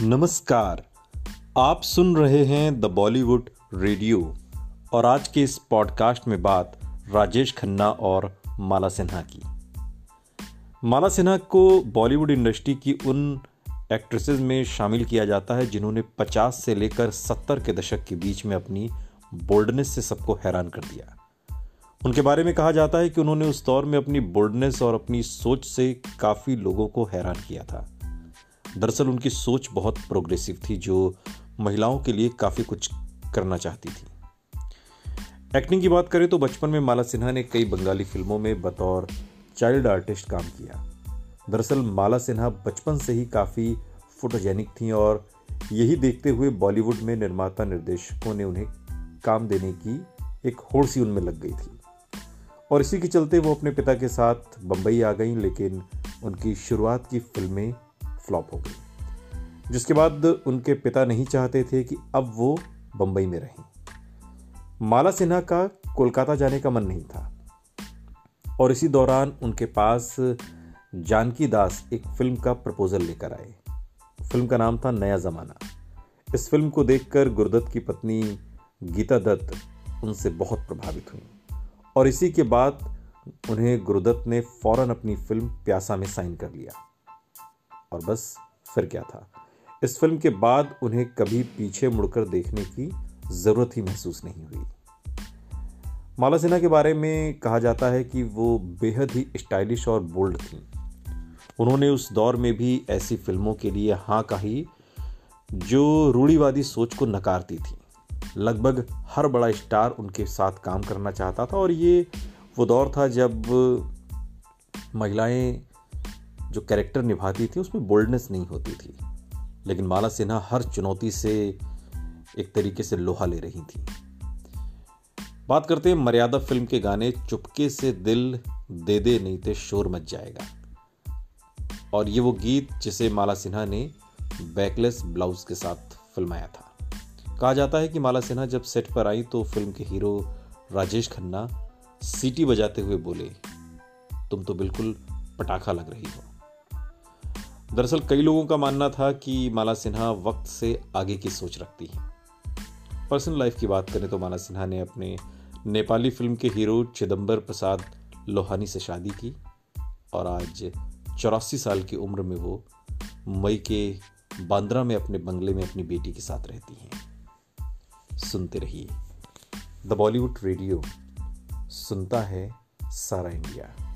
नमस्कार। आप सुन रहे हैं द बॉलीवुड रेडियो और आज के इस पॉडकास्ट में बात राजेश खन्ना और माला सिन्हा की। माला सिन्हा को बॉलीवुड इंडस्ट्री की उन एक्ट्रेसेस में शामिल किया जाता है जिन्होंने 50 से लेकर 70 के दशक के बीच में अपनी बोल्डनेस से सबको हैरान कर दिया। उनके बारे में कहा जाता है कि उन्होंने उस दौर में अपनी बोल्डनेस और अपनी सोच से काफ़ी लोगों को हैरान किया था। दरअसल उनकी सोच बहुत प्रोग्रेसिव थी, जो महिलाओं के लिए काफ़ी कुछ करना चाहती थी। एक्टिंग की बात करें तो बचपन में माला सिन्हा ने कई बंगाली फ़िल्मों में बतौर चाइल्ड आर्टिस्ट काम किया। दरअसल माला सिन्हा बचपन से ही काफ़ी फोटोजेनिक थी और यही देखते हुए बॉलीवुड में निर्माता निर्देशकों ने उन्हें काम देने की एक होड़ सी उनमें लग गई थी। और इसी के चलते वो अपने पिता के साथ बम्बई आ गई, लेकिन उनकी शुरुआत की फ़िल्में फ्लॉप हो गई। जिसके बाद उनके पिता नहीं चाहते थे कि अब वो बंबई में रहें। माला सिन्हा का कोलकाता जाने का मन नहीं था। और इसी दौरान उनके पास जानकी दास एक फ़िल्म का प्रपोजल लेकर आए। फ़िल्म का नाम था नया जमाना। इस फ़िल्म को देखकर गुरुदत्त की पत्नी गीता दत्त उनसे बहुत प्रभावित हुई। और इसी के बाद उन्हें गुरुदत्त ने फ़ौरन अपनी फ़िल्म प्यासा में साइन कर लिया। और बस फिर क्या था। इस फ़िल्म के बाद उन्हें कभी पीछे मुड़कर देखने की ज़रूरत ही महसूस नहीं हुई। माला सिन्हा के बारे में कहा जाता है कि वो बेहद ही स्टाइलिश और बोल्ड थी। उन्होंने उस दौर में भी ऐसी फ़िल्मों के लिए हाँ कही, जो रूढ़ीवादी सोच को नकारती थी। लगभग हर बड़ा स्टार उनके साथ काम करना चाहता था और ये वो दौर था जब महिलाएँ जो कैरेक्टर निभाती थी, उसमें बोल्डनेस नहीं होती थी। लेकिन माला सिन्हा हर चुनौती से एक तरीके से लोहा ले रही थी। बात करते हैं मर्यादा फ़िल्म के गाने चुपके से दिल दे दे, नहीं थे शोर मच जाएगा। और ये वो गीत जिसे माला सिन्हा ने बैकलेस ब्लाउज के साथ फिल्माया था। कहा जाता है कि माला सिन्हा जब सेट पर आई तो फ़िल्म के हीरो राजेश खन्ना सीटी बजाते हुए बोले, तुम तो बिल्कुल पटाखा लग रही हो। दरअसल कई लोगों का मानना था कि माला सिन्हा वक्त से आगे की सोच रखती हैं। पर्सनल लाइफ की बात करें तो माला सिन्हा ने अपने नेपाली फ़िल्म के हीरो चिदम्बर प्रसाद लोहानी से शादी की और आज चौरासी साल की उम्र में वो मई के बांद्रा में अपने बंगले में अपनी बेटी के साथ रहती हैं। सुनते रहिए। द बॉलीवुड रेडियो, सुनता है सारा इंडिया।